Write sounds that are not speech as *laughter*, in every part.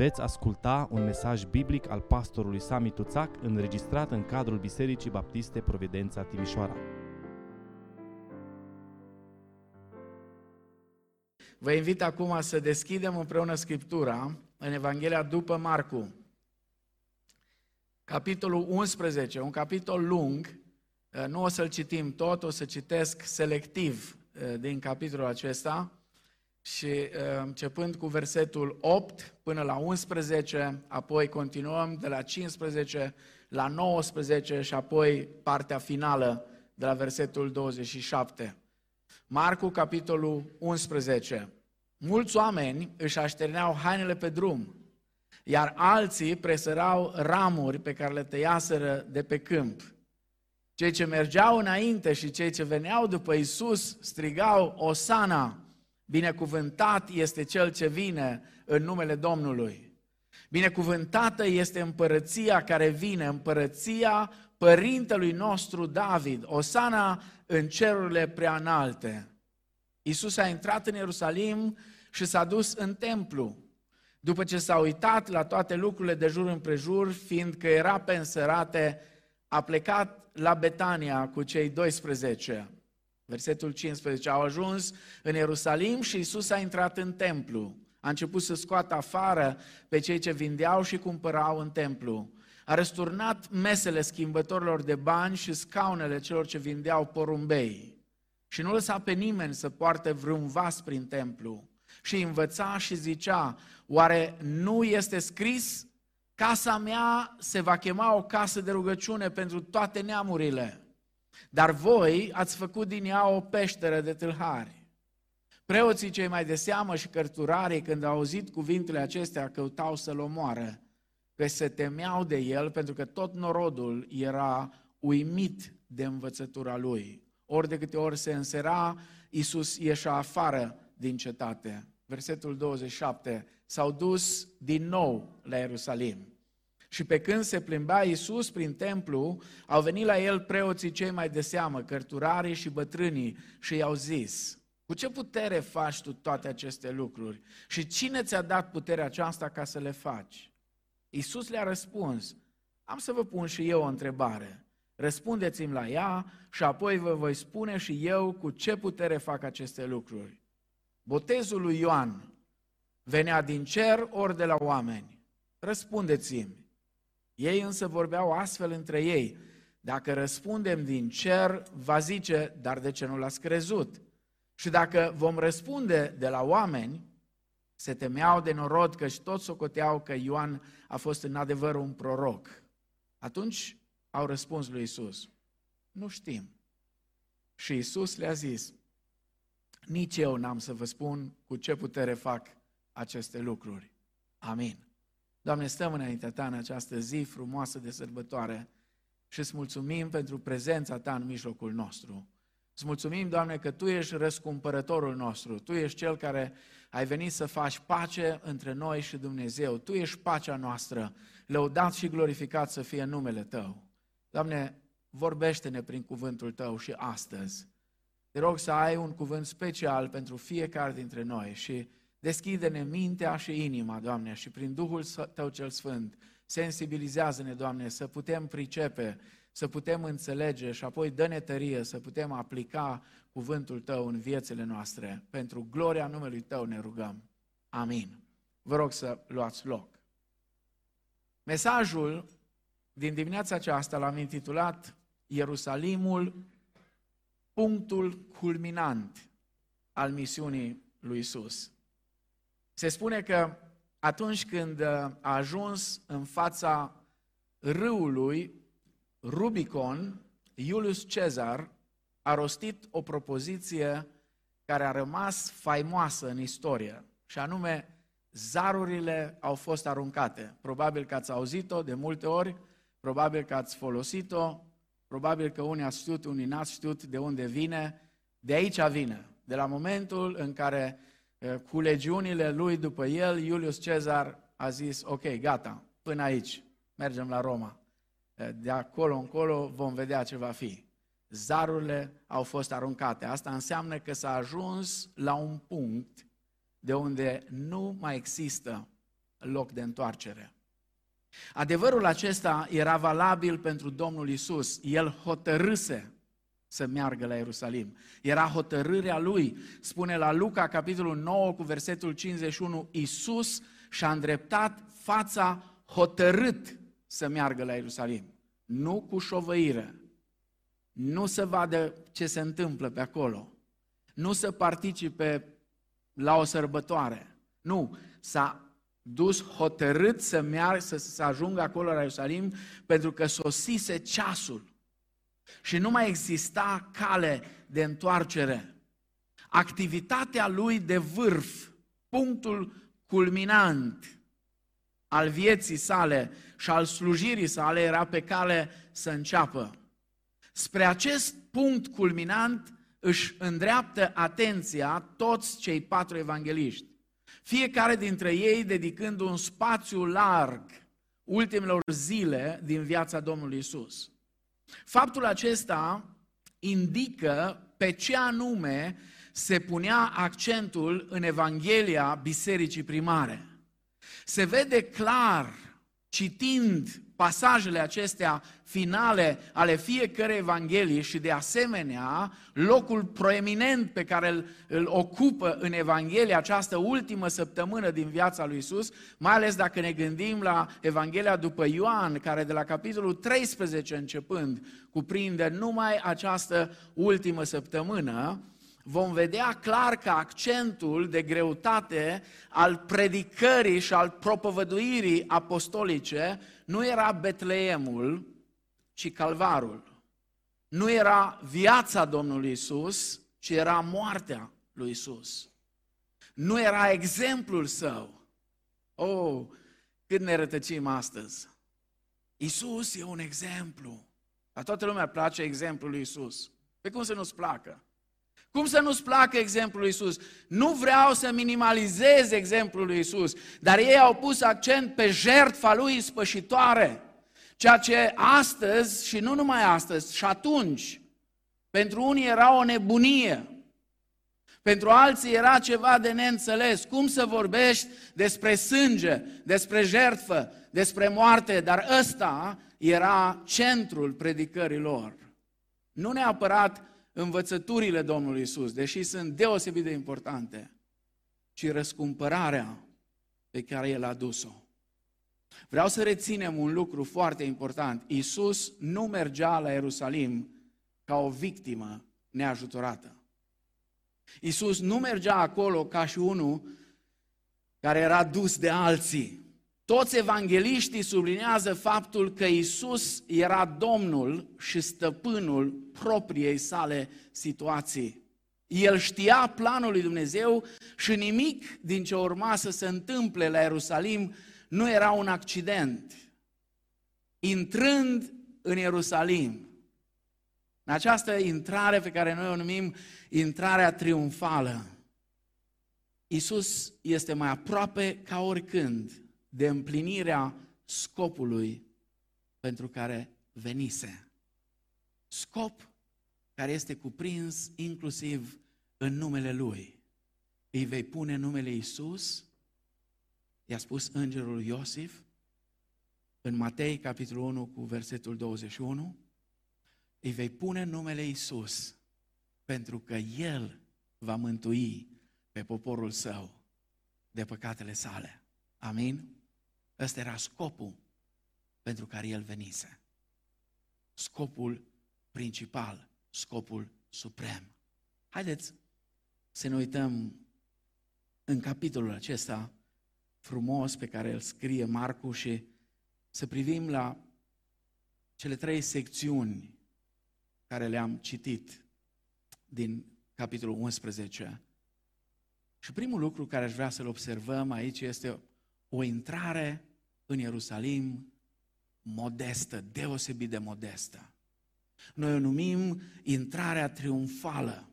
Veți asculta un mesaj biblic al pastorului Sami Tuțac înregistrat în cadrul Bisericii Baptiste Providența Timișoara. Vă invit acum să deschidem împreună Scriptura în Evanghelia după Marcu. Capitolul 11, un capitol lung, nu o să-l citim tot, o să citesc selectiv eh, din capitolul acesta și uh, începând cu versetul 8 până la 11, apoi continuăm de la 15 la 19 și apoi partea finală de la versetul 27. Marcu, capitolul 11. Mulți oameni își așterneau hainele pe drum, iar alții presărau ramuri pe care le tăiaseră de pe câmp. Cei ce mergeau înainte și cei ce veneau după Isus strigau Osana, Binecuvântat este cel ce vine în numele Domnului. Binecuvântată este împărăția care vine, împărăția părintelui nostru David, Osana în cerurile prea înalte. Iisus a intrat în Ierusalim și s-a dus în templu. După ce s-a uitat la toate lucrurile de jur împrejur, fiindcă era pe însărate, a plecat la Betania cu cei 12. Versetul 15. Au ajuns în Ierusalim și Isus a intrat în templu. A început să scoată afară pe cei ce vindeau și cumpărau în templu. A răsturnat mesele schimbătorilor de bani și scaunele celor ce vindeau porumbei. Și nu lăsa pe nimeni să poarte vreun vas prin templu. Și învăța și zicea, oare nu este scris, casa mea se va chema o casă de rugăciune pentru toate neamurile. Dar voi ați făcut din ea o peșteră de tâlhari. Preoții cei mai de seamă și cărturarii, când au auzit cuvintele acestea, căutau să-l omoară, că se temeau de el, pentru că tot norodul era uimit de învățătura lui. Ori de câte ori se însera, Iisus ieșea afară din cetate. Versetul 27. S-au dus din nou la Ierusalim. Și pe când se plimba Iisus prin templu, au venit la el preoții cei mai de seamă, cărturarii și bătrânii, și i-au zis, cu ce putere faci tu toate aceste lucruri? Și cine ți-a dat puterea aceasta ca să le faci? Iisus le-a răspuns, am să vă pun și eu o întrebare. Răspundeți-mi la ea și apoi vă voi spune și eu cu ce putere fac aceste lucruri. Botezul lui Ioan venea din cer ori de la oameni? Răspundeți-mi. Ei însă vorbeau astfel între ei. Dacă răspundem din cer, va zice, dar de ce nu l-ați crezut? Și dacă vom răspunde de la oameni, se temeau de norod că și toți socoteau că Ioan a fost în adevăr un proroc. Atunci au răspuns lui Isus: Nu știm. Și Isus le-a zis: Nici eu n-am să vă spun cu ce putere fac aceste lucruri. Amin. Doamne, stăm înaintea Ta în această zi frumoasă de sărbătoare și îți mulțumim pentru prezența Ta în mijlocul nostru. Îți mulțumim, Doamne, că Tu ești răscumpărătorul nostru, Tu ești Cel care ai venit să faci pace între noi și Dumnezeu. Tu ești pacea noastră, lăudat și glorificat să fie numele Tău. Doamne, vorbește-ne prin cuvântul Tău și astăzi. Te rog să ai un cuvânt special pentru fiecare dintre noi și Deschide-ne mintea și inima, Doamne, și prin Duhul Tău cel Sfânt, sensibilizează-ne, Doamne, să putem pricepe, să putem înțelege și apoi dă-ne tărie să putem aplica cuvântul Tău în viețile noastre. Pentru gloria numelui Tău ne rugăm. Amin. Vă rog să luați loc. Mesajul din dimineața aceasta l-am intitulat Ierusalimul, punctul culminant al misiunii lui Isus. Se spune că atunci când uh, a ajuns în fața râului Rubicon, Iulius Cezar a rostit o propoziție care a rămas faimoasă în istorie, și anume, zarurile au fost aruncate. Probabil că ați auzit-o de multe ori, probabil că ați folosit-o, probabil că unii ați știut, unii n-ați știut de unde vine. De aici vine, de la momentul în care cu legiunile lui după el, Iulius Cezar a zis, ok, gata, până aici, mergem la Roma. De acolo încolo vom vedea ce va fi. Zarurile au fost aruncate. Asta înseamnă că s-a ajuns la un punct de unde nu mai există loc de întoarcere. Adevărul acesta era valabil pentru Domnul Isus. El hotărâse să meargă la Ierusalim. Era hotărârea lui. Spune la Luca, capitolul 9, cu versetul 51, Isus și-a îndreptat fața hotărât să meargă la Ierusalim. Nu cu șovăire. Nu să vadă ce se întâmplă pe acolo. Nu să participe la o sărbătoare. Nu, s-a dus hotărât să meargă, să, să ajungă acolo la Ierusalim, pentru că sosise ceasul. Și nu mai exista cale de întoarcere. Activitatea lui de vârf, punctul culminant al vieții sale și al slujirii sale era pe cale să înceapă. Spre acest punct culminant își îndreaptă atenția toți cei patru evangeliști. Fiecare dintre ei dedicând un spațiu larg ultimelor zile din viața Domnului Isus. Faptul acesta indică pe ce anume se punea accentul în Evanghelia Bisericii Primare. Se vede clar, citind pasajele acestea finale ale fiecărei Evanghelii și de asemenea locul proeminent pe care îl, îl ocupă în Evanghelia această ultimă săptămână din viața lui Isus, mai ales dacă ne gândim la Evanghelia după Ioan, care de la capitolul 13 începând cuprinde numai această ultimă săptămână, vom vedea clar că accentul de greutate al predicării și al propovăduirii apostolice nu era Betleemul, ci Calvarul. Nu era viața Domnului Isus, ci era moartea lui Isus. Nu era exemplul său. Oh, cât ne rătăcim astăzi. Isus e un exemplu. La toată lumea place exemplul lui Isus. Pe cum să nu-ți placă? Cum să nu-ți placă exemplul lui Isus? Nu vreau să minimalizez exemplul lui Isus, dar ei au pus accent pe jertfa lui spășitoare. Ceea ce astăzi, și nu numai astăzi, și atunci, pentru unii era o nebunie. Pentru alții era ceva de neînțeles. Cum să vorbești despre sânge, despre jertfă, despre moarte, dar ăsta era centrul predicării lor. Nu neapărat învățăturile Domnului Isus, deși sunt deosebit de importante, ci răscumpărarea pe care El a dus-o. Vreau să reținem un lucru foarte important. Isus nu mergea la Ierusalim ca o victimă neajutorată. Isus nu mergea acolo ca și unul care era dus de alții. Toți evangeliștii sublinează faptul că Isus era Domnul și stăpânul propriei sale situații. El știa planul lui Dumnezeu și nimic din ce urma să se întâmple la Ierusalim nu era un accident. Intrând în Ierusalim, în această intrare pe care noi o numim intrarea triumfală, Isus este mai aproape ca oricând de împlinirea scopului pentru care venise. Scop care este cuprins inclusiv în numele Lui. Îi vei pune numele Isus, i-a spus îngerul Iosif, în Matei, capitolul 1, cu versetul 21, îi vei pune numele Isus, pentru că El va mântui pe poporul său de păcatele sale. Amin? Ăsta era scopul pentru care el venise. Scopul principal, scopul suprem. Haideți să ne uităm în capitolul acesta frumos pe care îl scrie Marcu și să privim la cele trei secțiuni care le-am citit din capitolul 11. Și primul lucru care aș vrea să-l observăm aici este o intrare în Ierusalim modestă, deosebit de modestă. Noi o numim intrarea triumfală.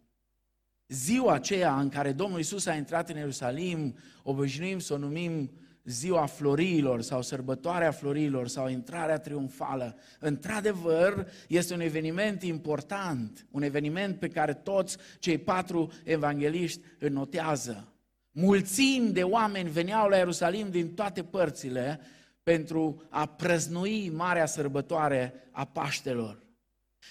Ziua aceea în care Domnul Isus a intrat în Ierusalim, obișnuim să o numim ziua florilor sau sărbătoarea florilor sau intrarea triumfală. Într-adevăr, este un eveniment important, un eveniment pe care toți cei patru evangeliști îl notează. Mulțimi de oameni veneau la Ierusalim din toate părțile pentru a prăznui marea sărbătoare a Paștelor.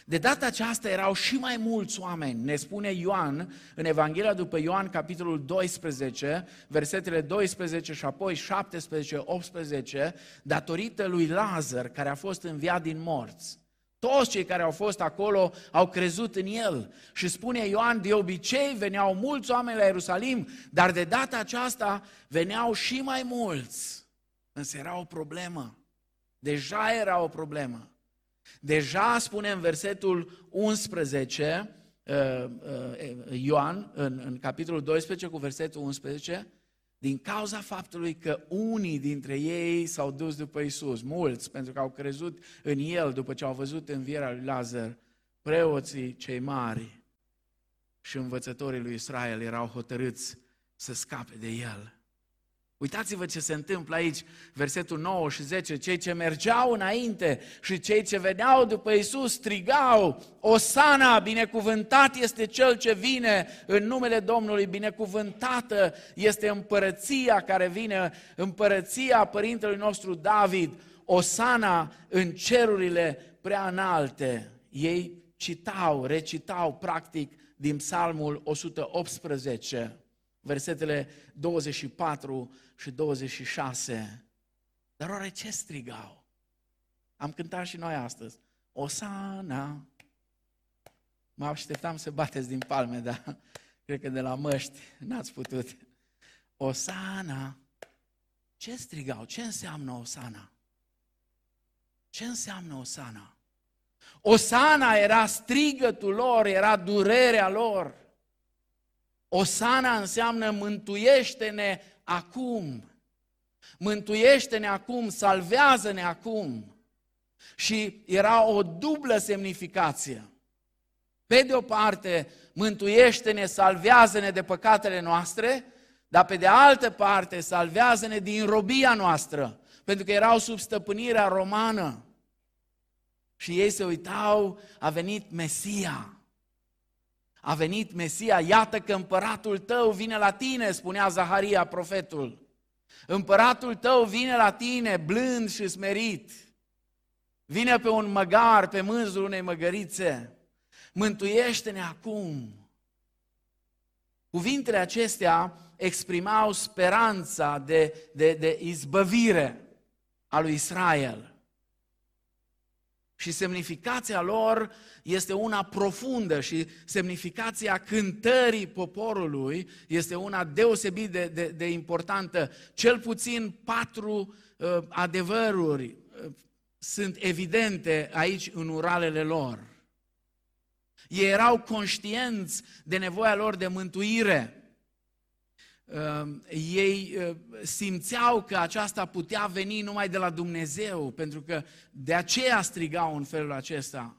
De data aceasta erau și mai mulți oameni, ne spune Ioan în Evanghelia după Ioan, capitolul 12, versetele 12 și apoi 17, 18, datorită lui Lazar, care a fost înviat din morți. Toți cei care au fost acolo au crezut în el. Și spune Ioan, de obicei veneau mulți oameni la Ierusalim, dar de data aceasta veneau și mai mulți. Însă era o problemă. Deja era o problemă. Deja spune în versetul 11, uh, uh, Ioan, în, în capitolul 12 cu versetul 11, din cauza faptului că unii dintre ei s-au dus după Isus, mulți, pentru că au crezut în El după ce au văzut învierea lui Lazar, preoții cei mari și învățătorii lui Israel erau hotărâți să scape de El. Uitați-vă ce se întâmplă aici, versetul 9 și 10. Cei ce mergeau înainte și cei ce veneau după Isus strigau, Osana, binecuvântat este cel ce vine în numele Domnului, binecuvântată este împărăția care vine, împărăția părintelui nostru David, Osana în cerurile prea înalte. Ei citau, recitau practic din Psalmul 118 versetele 24 și 26. Dar oare ce strigau? Am cântat și noi astăzi. Osana! Mă așteptam să bateți din palme, dar cred că de la măști n-ați putut. Osana! Ce strigau? Ce înseamnă Osana? Ce înseamnă Osana? Osana era strigătul lor, era durerea lor. Osana înseamnă mântuiește-ne acum. Mântuiește-ne acum, salvează-ne acum. Și era o dublă semnificație. Pe de o parte, mântuiește-ne, salvează-ne de păcatele noastre, dar pe de altă parte, salvează-ne din robia noastră, pentru că erau sub stăpânirea romană. Și ei se uitau, a venit Mesia a venit Mesia, iată că împăratul tău vine la tine, spunea Zaharia, profetul. Împăratul tău vine la tine, blând și smerit. Vine pe un măgar, pe mânzul unei măgărițe. Mântuiește-ne acum. Cuvintele acestea exprimau speranța de, de, de izbăvire a lui Israel. Și semnificația lor este una profundă și semnificația cântării poporului este una deosebit de, de, de importantă. Cel puțin patru uh, adevăruri uh, sunt evidente aici în uralele lor. Ei erau conștienți de nevoia lor de mântuire. Ehm, ei eh, simțeau că aceasta putea veni numai de la Dumnezeu, pentru că de aceea strigau în felul acesta.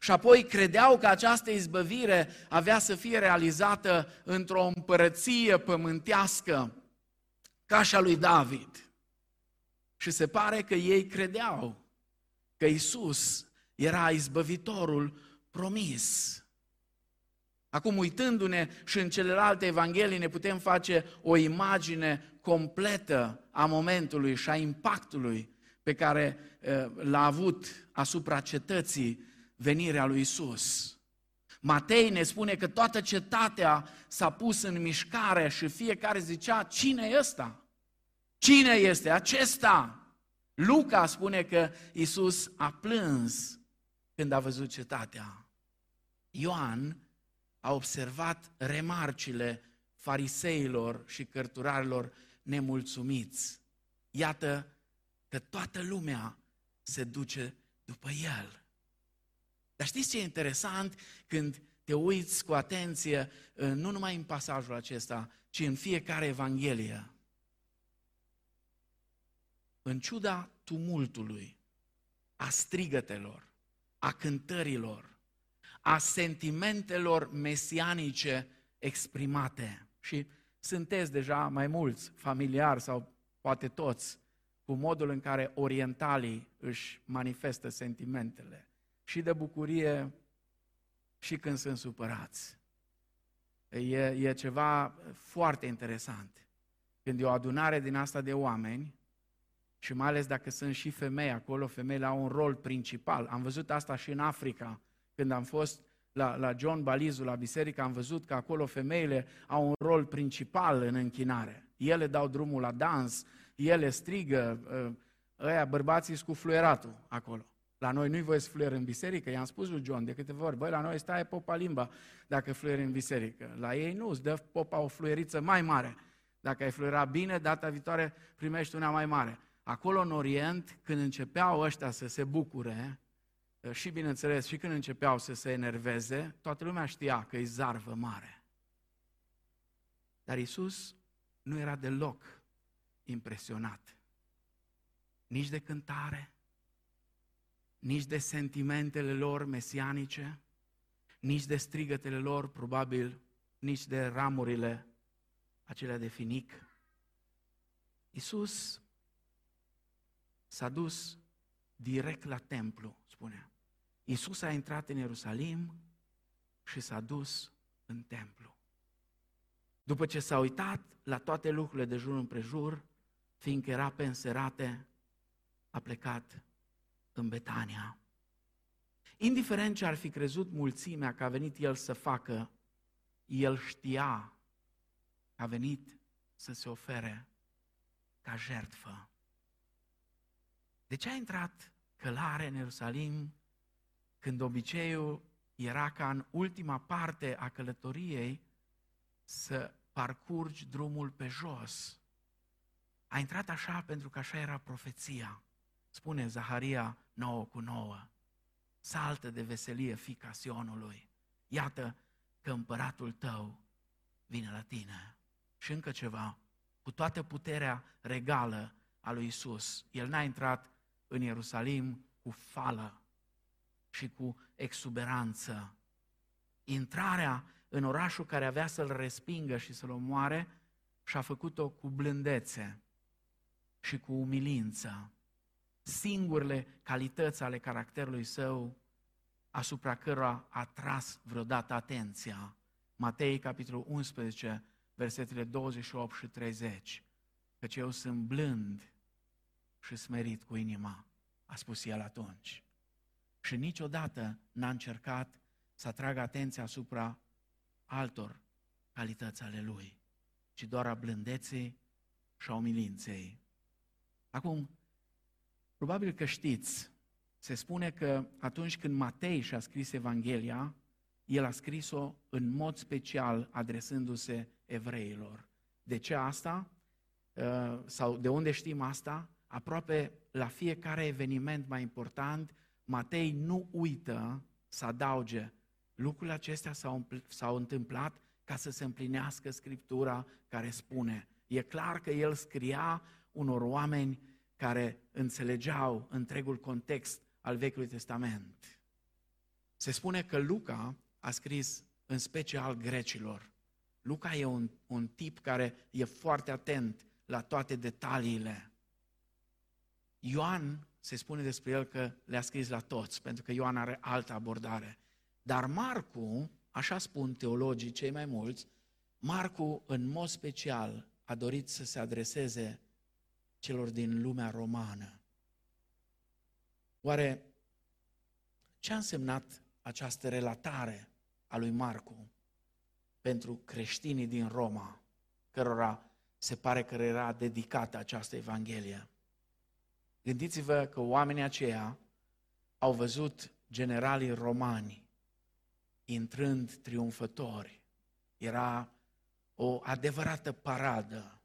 Și apoi credeau că această izbăvire avea să fie realizată într-o împărăție pământească, ca și a lui David. Și se pare că ei credeau că Isus era izbăvitorul promis. Acum, uitându-ne și în celelalte evanghelii, ne putem face o imagine completă a momentului și a impactului pe care l-a avut asupra cetății venirea lui Isus. Matei ne spune că toată cetatea s-a pus în mișcare și fiecare zicea, cine e ăsta? Cine este acesta? Luca spune că Isus a plâns când a văzut cetatea. Ioan a observat remarcile fariseilor și cărturarilor nemulțumiți. Iată că toată lumea se duce după el. Dar știți ce e interesant când te uiți cu atenție, nu numai în pasajul acesta, ci în fiecare Evanghelie. În ciuda tumultului, a strigătelor, a cântărilor, a sentimentelor mesianice exprimate. Și sunteți deja mai mulți familiari sau poate toți cu modul în care orientalii își manifestă sentimentele și de bucurie și când sunt supărați. E, e ceva foarte interesant. Când e o adunare din asta de oameni, și mai ales dacă sunt și femei acolo, femeile au un rol principal. Am văzut asta și în Africa, când am fost la, la John Balizu, la biserică, am văzut că acolo femeile au un rol principal în închinare. Ele dau drumul la dans, ele strigă, ă, ăia bărbații cu fluieratul acolo. La noi nu-i voie să fluier în biserică, i-am spus lui John de câteva ori, băi, la noi stai popa limba dacă fluieri în biserică. La ei nu, îți dă popa o fluieriță mai mare. Dacă ai fluiera bine, data viitoare primești una mai mare. Acolo în Orient, când începeau ăștia să se bucure, și bineînțeles, și când începeau să se enerveze, toată lumea știa că e zarvă mare. Dar Isus nu era deloc impresionat. Nici de cântare, nici de sentimentele lor mesianice, nici de strigătele lor, probabil, nici de ramurile acelea de finic. Isus s-a dus direct la templu, spunea. Isus a intrat în Ierusalim și s-a dus în templu. După ce s-a uitat la toate lucrurile de jur împrejur, fiindcă era pe înserate, a plecat în Betania. Indiferent ce ar fi crezut mulțimea că a venit el să facă, el știa că a venit să se ofere ca jertfă. De ce a intrat călare în Ierusalim când obiceiul era ca în ultima parte a călătoriei să parcurgi drumul pe jos? A intrat așa pentru că așa era profeția. Spune Zaharia 9 cu 9. Saltă de veselie, fica Sionului. Iată că împăratul tău vine la tine. Și încă ceva, cu toată puterea regală a lui Isus. El n-a intrat în Ierusalim cu fală și cu exuberanță. Intrarea în orașul care avea să-l respingă și să-l omoare și-a făcut-o cu blândețe și cu umilință. Singurele calități ale caracterului său asupra cărora a tras vreodată atenția. Matei, capitolul 11, versetele 28 și 30. Căci eu sunt blând și smerit cu inima, a spus el atunci. Și niciodată n-a încercat să atragă atenția asupra altor calități ale lui, ci doar a blândeței și a umilinței. Acum, probabil că știți, se spune că atunci când Matei și-a scris Evanghelia, el a scris-o în mod special adresându-se evreilor. De ce asta? Uh, sau de unde știm asta? Aproape la fiecare eveniment mai important, Matei nu uită să adauge lucrurile acestea s-au, s-au întâmplat ca să se împlinească Scriptura care spune. E clar că el scria unor oameni care înțelegeau întregul context al Vechiului Testament. Se spune că Luca a scris în special grecilor. Luca e un, un tip care e foarte atent la toate detaliile. Ioan se spune despre el că le-a scris la toți, pentru că Ioan are altă abordare. Dar Marcu, așa spun teologii cei mai mulți, Marcu în mod special a dorit să se adreseze celor din lumea romană. Oare ce a însemnat această relatare a lui Marcu pentru creștinii din Roma, cărora se pare că era dedicată această Evanghelie? Gândiți-vă că oamenii aceia au văzut generalii romani intrând triumfători. Era o adevărată paradă.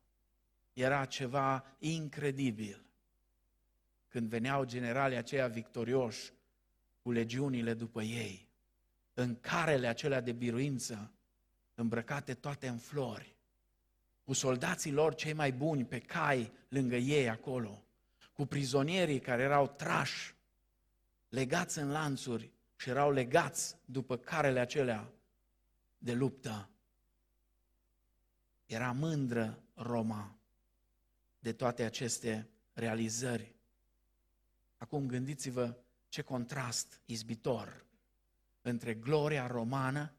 Era ceva incredibil. Când veneau generalii aceia victorioși cu legiunile după ei, în carele acelea de biruință, îmbrăcate toate în flori, cu soldații lor cei mai buni pe cai lângă ei acolo, cu prizonierii care erau trași, legați în lanțuri și erau legați după carele acelea de luptă. Era mândră Roma de toate aceste realizări. Acum gândiți-vă ce contrast izbitor între gloria romană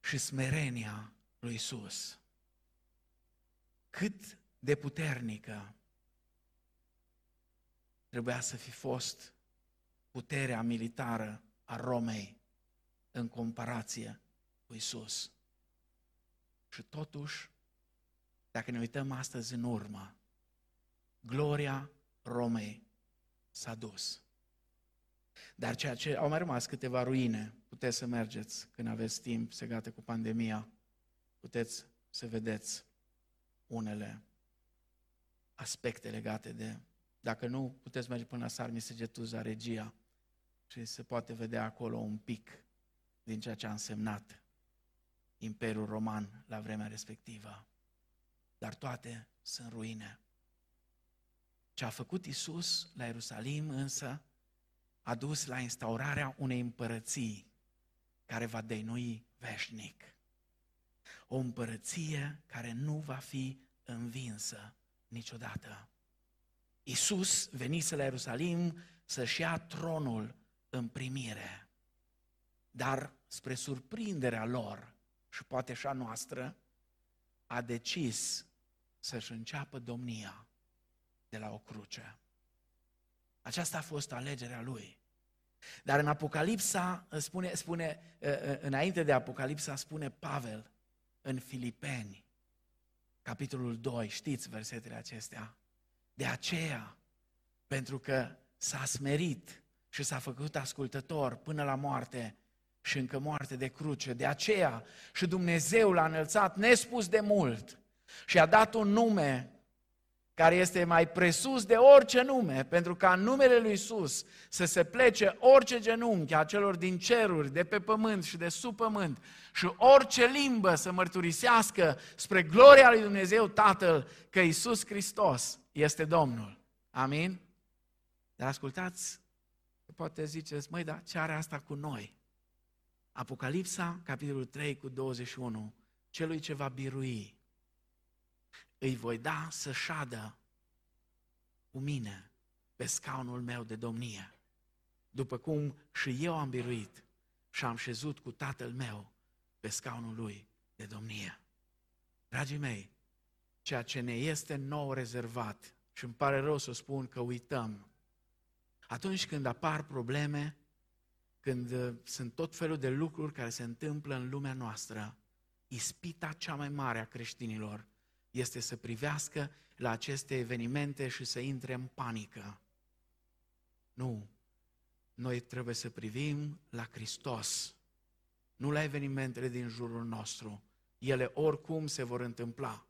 și smerenia lui Isus. Cât de puternică trebuia să fi fost puterea militară a Romei în comparație cu Isus. Și totuși, dacă ne uităm astăzi în urmă, gloria Romei s-a dus. Dar ceea ce au mai rămas câteva ruine, puteți să mergeți când aveți timp segate cu pandemia, puteți să vedeți unele aspecte legate de, dacă nu, puteți merge până la Sarmisegetuza Regia și se poate vedea acolo un pic din ceea ce a însemnat Imperiul Roman la vremea respectivă. Dar toate sunt ruine. Ce a făcut Isus la Ierusalim însă a dus la instaurarea unei împărății care va deinui veșnic. O împărăție care nu va fi învinsă niciodată. Isus venise la Ierusalim să-și ia tronul în primire. Dar, spre surprinderea lor și poate și a noastră, a decis să-și înceapă domnia de la o cruce. Aceasta a fost alegerea lui. Dar în Apocalipsa, spune, spune, înainte de Apocalipsa, spune Pavel în Filipeni, capitolul 2, știți versetele acestea. De aceea, pentru că s-a smerit și s-a făcut ascultător până la moarte și încă moarte de cruce. De aceea și Dumnezeu l-a înălțat nespus de mult și a dat un nume care este mai presus de orice nume, pentru ca în numele lui Isus să se plece orice genunchi a celor din ceruri, de pe pământ și de sub pământ și orice limbă să mărturisească spre gloria lui Dumnezeu Tatăl că Isus Hristos este Domnul. Amin? Dar ascultați Poate ziceți, măi, dar ce are asta cu noi? Apocalipsa, capitolul 3 cu 21, celui ce va birui, îi voi da să șadă cu mine pe scaunul meu de domnie, după cum și eu am biruit și am șezut cu tatăl meu pe scaunul lui de domnie. Dragii mei, ceea ce ne este nou rezervat, și îmi pare rău să spun că uităm, atunci când apar probleme, când uh, sunt tot felul de lucruri care se întâmplă în lumea noastră, ispita cea mai mare a creștinilor este să privească la aceste evenimente și să intre în panică. Nu. Noi trebuie să privim la Hristos, nu la evenimentele din jurul nostru. Ele oricum se vor întâmpla.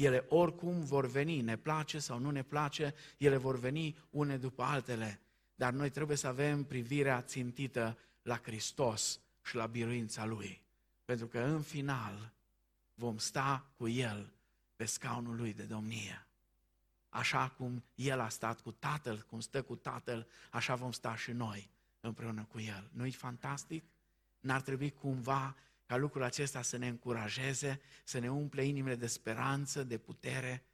Ele oricum vor veni, ne place sau nu ne place, ele vor veni une după altele. Dar noi trebuie să avem privirea țintită la Hristos și la biruința Lui. Pentru că în final vom sta cu El pe scaunul Lui de domnie. Așa cum El a stat cu Tatăl, cum stă cu Tatăl, așa vom sta și noi împreună cu El. Nu-i fantastic? N-ar trebui cumva ca lucrul acesta să ne încurajeze, să ne umple inimile de speranță, de putere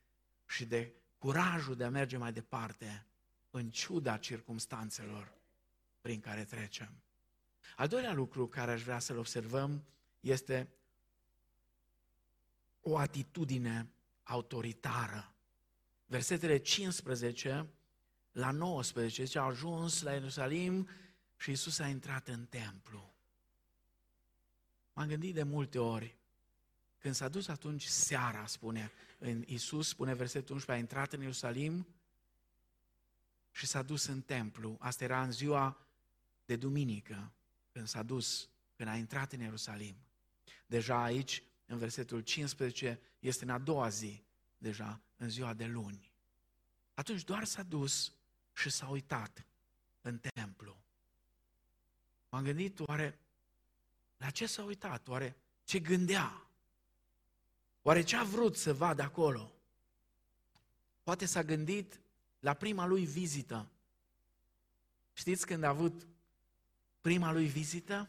și de curajul de a merge mai departe, în ciuda circumstanțelor prin care trecem. Al doilea lucru care aș vrea să-l observăm este o atitudine autoritară. Versetele 15 la 19 zice, a ajuns la Ierusalim și Isus a intrat în templu. M-am gândit de multe ori, când s-a dus atunci seara, spune, în Isus, spune versetul 11, a intrat în Ierusalim și s-a dus în templu. Asta era în ziua de duminică, când s-a dus, când a intrat în Ierusalim. Deja aici, în versetul 15, este în a doua zi, deja în ziua de luni. Atunci doar s-a dus și s-a uitat în templu. M-am gândit, oare la ce s-a uitat? Oare ce gândea? Oare ce a vrut să vadă acolo? Poate s-a gândit la prima lui vizită. Știți când a avut prima lui vizită?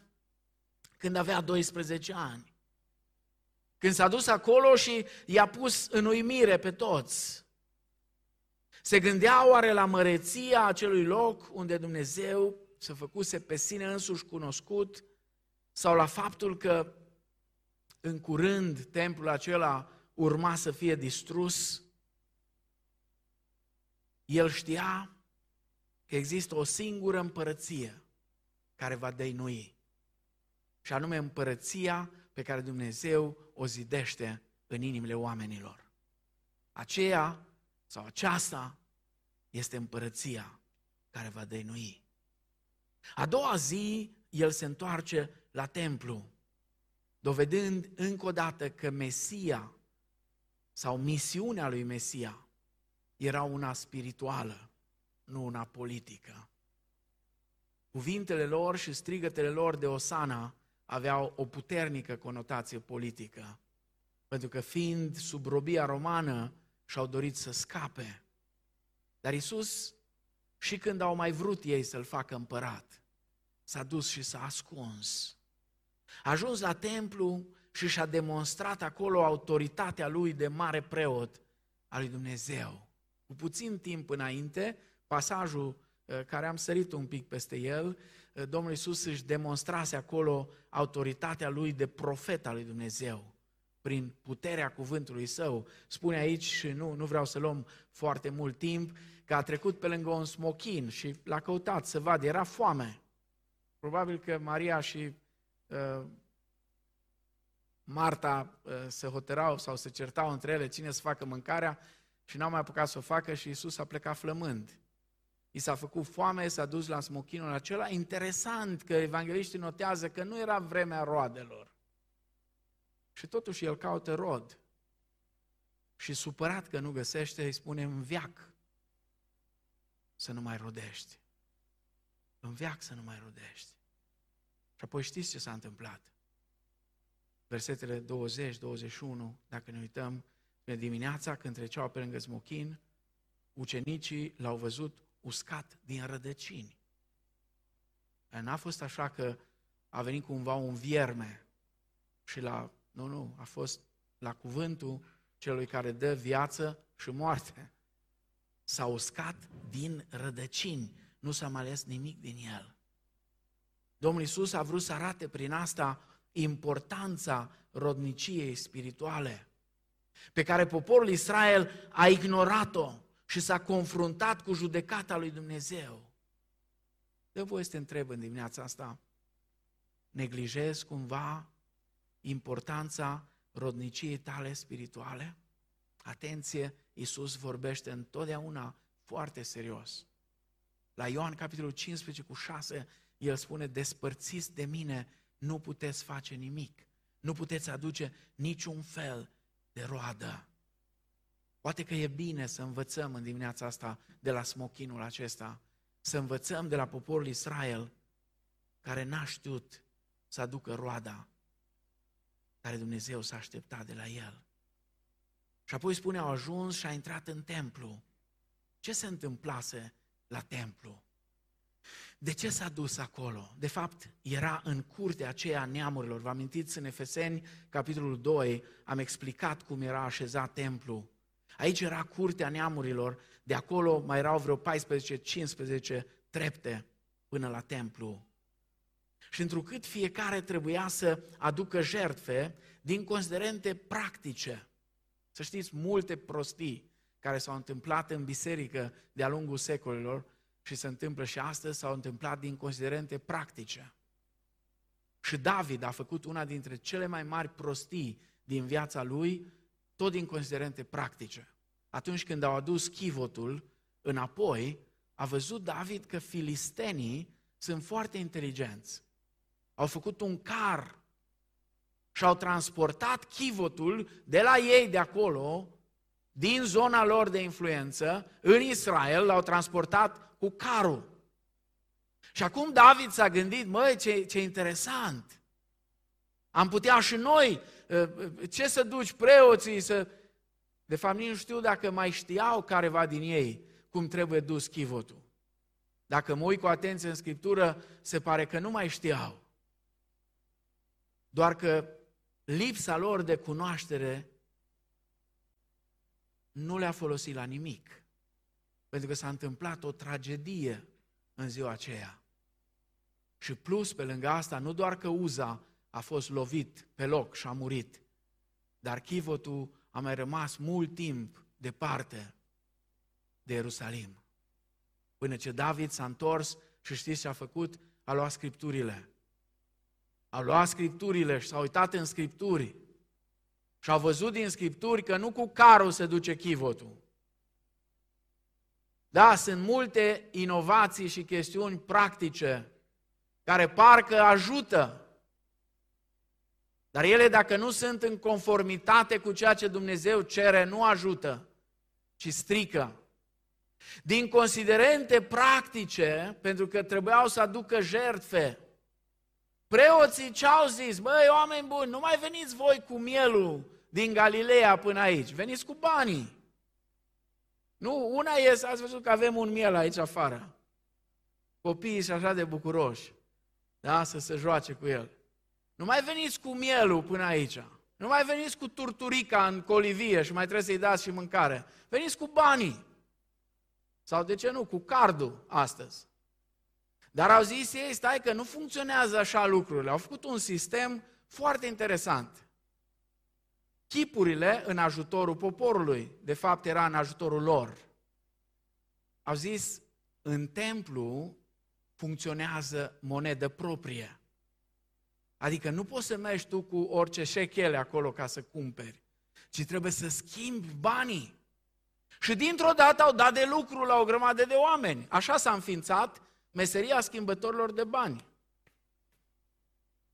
Când avea 12 ani. Când s-a dus acolo și i-a pus în uimire pe toți. Se gândea oare la măreția acelui loc unde Dumnezeu se făcuse pe sine însuși cunoscut sau la faptul că în curând templul acela urma să fie distrus, el știa că există o singură împărăție care va dăinui. Și anume împărăția pe care Dumnezeu o zidește în inimile oamenilor. Aceea sau aceasta este împărăția care va dăinui. A doua zi, el se întoarce la templu, dovedând încă o dată că Mesia sau misiunea lui Mesia era una spirituală, nu una politică. Cuvintele lor și strigătele lor de Osana aveau o puternică conotație politică, pentru că fiind sub robia romană și-au dorit să scape. Dar Isus, și când au mai vrut ei să-l facă împărat, s-a dus și s-a ascuns. A ajuns la templu și și-a demonstrat acolo autoritatea lui de mare preot al lui Dumnezeu. Cu puțin timp înainte, pasajul uh, care am sărit un pic peste el, uh, Domnul Isus își demonstrase acolo autoritatea lui de profet al lui Dumnezeu prin puterea cuvântului său. Spune aici, și nu, nu vreau să luăm foarte mult timp, că a trecut pe lângă un smochin și l-a căutat să vadă, era foame. Probabil că Maria și uh, Marta uh, se hotărau sau se certau între ele cine să facă mâncarea și n-au mai apucat să o facă și Isus a plecat flămând. I s-a făcut foame, s-a dus la smochinul acela. Interesant că evangeliștii notează că nu era vremea roadelor. Și totuși el caută rod. Și supărat că nu găsește, îi spune în viac să nu mai rodești. În viac să nu mai rodești. Și apoi știți ce s-a întâmplat? Versetele 20, 21, dacă ne uităm, pe dimineața când treceau pe lângă smochin, ucenicii l-au văzut uscat din rădăcini. N-a fost așa că a venit cumva un vierme și l-a... Nu, nu, a fost la cuvântul celui care dă viață și moarte. S-a uscat din rădăcini, nu s-a mai ales nimic din el. Domnul Iisus a vrut să arate prin asta importanța rodniciei spirituale pe care poporul Israel a ignorat-o și s-a confruntat cu judecata lui Dumnezeu. De voi să te întreb în dimineața asta, neglijezi cumva importanța rodniciei tale spirituale? Atenție, Iisus vorbește întotdeauna foarte serios. La Ioan, capitolul 15 cu 6, el spune, despărțiți de mine, nu puteți face nimic. Nu puteți aduce niciun fel de roadă. Poate că e bine să învățăm în dimineața asta de la smochinul acesta, să învățăm de la poporul Israel care n-a știut să aducă roada care Dumnezeu s-a așteptat de la el. Și apoi spune, au ajuns și a intrat în templu. Ce se întâmplase la templu? De ce s-a dus acolo? De fapt, era în curtea aceea neamurilor. Vă amintiți în Efeseni, capitolul 2, am explicat cum era așezat templu. Aici era curtea neamurilor, de acolo mai erau vreo 14-15 trepte până la templu. Și întrucât fiecare trebuia să aducă jertfe din considerente practice. Să știți, multe prostii care s-au întâmplat în biserică de-a lungul secolelor și se întâmplă și astăzi, s-au întâmplat din considerente practice. Și David a făcut una dintre cele mai mari prostii din viața lui, tot din considerente practice. Atunci când au adus chivotul înapoi, a văzut David că filistenii sunt foarte inteligenți. Au făcut un car și au transportat chivotul de la ei de acolo, din zona lor de influență, în Israel, l-au transportat cu carul. Și acum David s-a gândit, măi, ce, ce interesant, am putea și noi, ă, ce să duci preoții, să... De fapt, nici nu știu dacă mai știau careva din ei cum trebuie dus chivotul. Dacă mă uit cu atenție în Scriptură, se pare că nu mai știau. Doar că lipsa lor de cunoaștere nu le-a folosit la nimic. Pentru că s-a întâmplat o tragedie în ziua aceea. Și plus, pe lângă asta, nu doar că Uza a fost lovit pe loc și a murit. Dar chivotul a mai rămas mult timp departe de Ierusalim. Până ce David s-a întors și știți ce a făcut? A luat scripturile. A luat scripturile și s-a uitat în scripturi. Și a văzut din scripturi că nu cu carul se duce chivotul. Da, sunt multe inovații și chestiuni practice care parcă ajută, dar ele dacă nu sunt în conformitate cu ceea ce Dumnezeu cere, nu ajută, ci strică. Din considerente practice, pentru că trebuiau să aducă jertfe, preoții ce au zis? Băi, oameni buni, nu mai veniți voi cu mielul din Galileea până aici, veniți cu banii. Nu, una e, ați văzut că avem un miel aici afară. Copiii sunt așa de bucuroși, da, să se joace cu el. Nu mai veniți cu mielul până aici. Nu mai veniți cu turturica în colivie și mai trebuie să-i dați și mâncare. Veniți cu banii. Sau de ce nu, cu cardul astăzi. Dar au zis ei, stai că nu funcționează așa lucrurile. Au făcut un sistem foarte interesant. Chipurile în ajutorul poporului, de fapt era în ajutorul lor. Au zis, în templu funcționează monedă proprie. Adică nu poți să mergi tu cu orice șechele acolo ca să cumperi, ci trebuie să schimbi banii. Și dintr-o dată au dat de lucru la o grămadă de oameni. Așa s-a înființat meseria schimbătorilor de bani.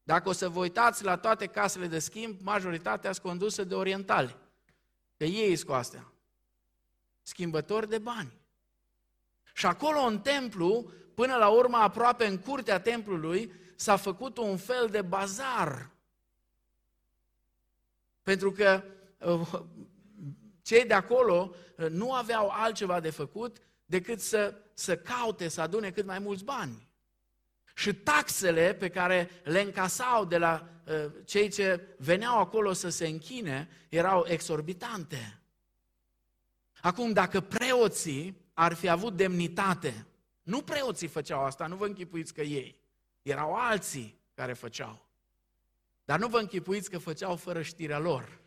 Dacă o să vă uitați la toate casele de schimb, majoritatea sunt condusă de orientali. Că ei sunt cu astea. Schimbători de bani. Și acolo în templu, până la urmă aproape în curtea templului, s-a făcut un fel de bazar. Pentru că uh, cei de acolo uh, nu aveau altceva de făcut decât să, să caute, să adune cât mai mulți bani. Și taxele pe care le încasau de la uh, cei ce veneau acolo să se închine erau exorbitante. Acum, dacă preoții ar fi avut demnitate, nu preoții făceau asta, nu vă închipuiți că ei, erau alții care făceau. Dar nu vă închipuiți că făceau fără știrea lor.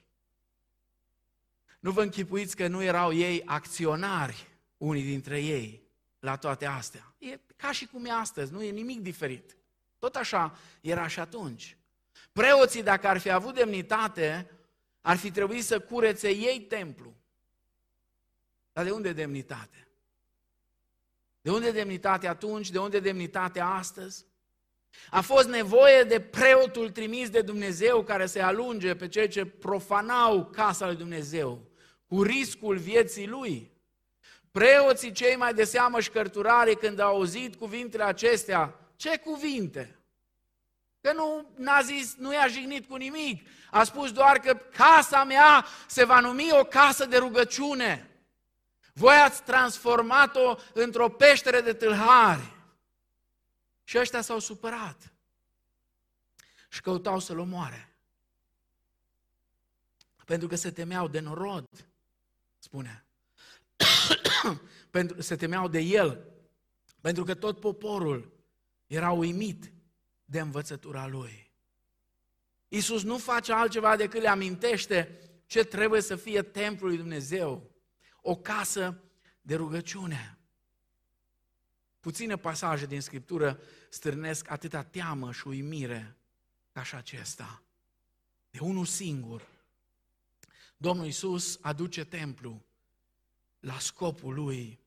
Nu vă închipuiți că nu erau ei acționari, unii dintre ei, la toate astea. E ca și cum e astăzi, nu e nimic diferit. Tot așa era și atunci. Preoții, dacă ar fi avut demnitate, ar fi trebuit să curețe ei templu. Dar de unde demnitate? De unde demnitate atunci? De unde demnitate astăzi? A fost nevoie de preotul trimis de Dumnezeu care să alunge pe cei ce profanau casa lui Dumnezeu, cu riscul vieții lui. Preoții cei mai de seamă și șcărturare când au auzit cuvintele acestea, ce cuvinte? Că nu n-a zis, nu i-a jignit cu nimic. A spus doar că casa mea se va numi o casă de rugăciune. Voi ați transformat-o într-o peștere de tâlhari. Și ăștia s-au supărat. Și căutau să-l omoare. Pentru că se temeau de norod, spune. *clears throat* pentru, se temeau de el, pentru că tot poporul era uimit de învățătura lui. Iisus nu face altceva decât le amintește ce trebuie să fie templul lui Dumnezeu, o casă de rugăciune. Puține pasaje din Scriptură stârnesc atâta teamă și uimire ca și acesta. De unul singur. Domnul Iisus aduce templu la scopul lui